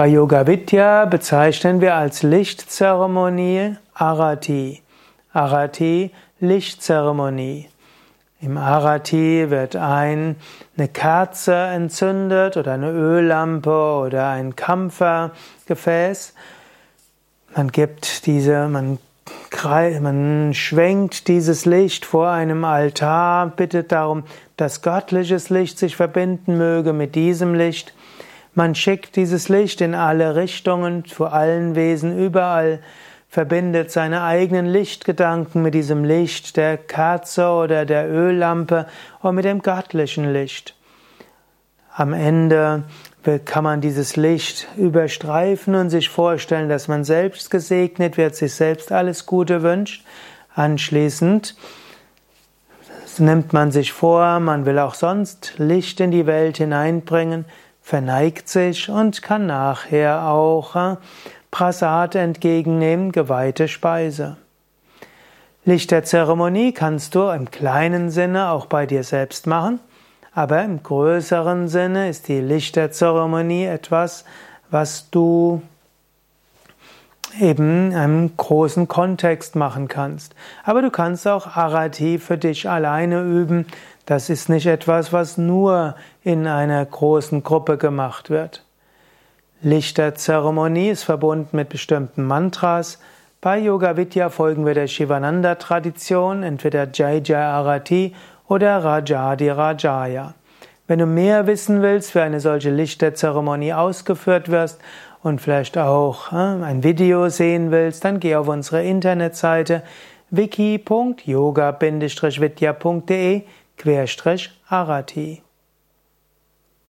Bei Yoga Vidya bezeichnen wir als Lichtzeremonie Arati. Arati, Lichtzeremonie. Im Arati wird ein, eine Kerze entzündet oder eine Öllampe oder ein Kampfergefäß. Man gibt diese, man, man schwenkt dieses Licht vor einem Altar, bittet darum, dass göttliches Licht sich verbinden möge mit diesem Licht. Man schickt dieses Licht in alle Richtungen, zu allen Wesen, überall, verbindet seine eigenen Lichtgedanken mit diesem Licht der Kerze oder der Öllampe oder mit dem göttlichen Licht. Am Ende kann man dieses Licht überstreifen und sich vorstellen, dass man selbst gesegnet wird, sich selbst alles Gute wünscht. Anschließend nimmt man sich vor, man will auch sonst Licht in die Welt hineinbringen, verneigt sich und kann nachher auch äh, Prasad entgegennehmen, geweihte Speise. Licht der Zeremonie kannst du im kleinen Sinne auch bei dir selbst machen, aber im größeren Sinne ist die Lichterzeremonie etwas, was du eben in einem großen Kontext machen kannst. Aber du kannst auch Arati für dich alleine üben. Das ist nicht etwas, was nur in einer großen Gruppe gemacht wird. Lichterzeremonie ist verbunden mit bestimmten Mantras. Bei Yoga Vidya folgen wir der Shivananda-Tradition, entweder Jai Jai Arati oder Rajadi Rajaya. Wenn du mehr wissen willst, wie eine solche Lichterzeremonie ausgeführt wird und vielleicht auch äh, ein Video sehen willst, dann geh auf unsere Internetseite wiki.yoga-vidya.de Arati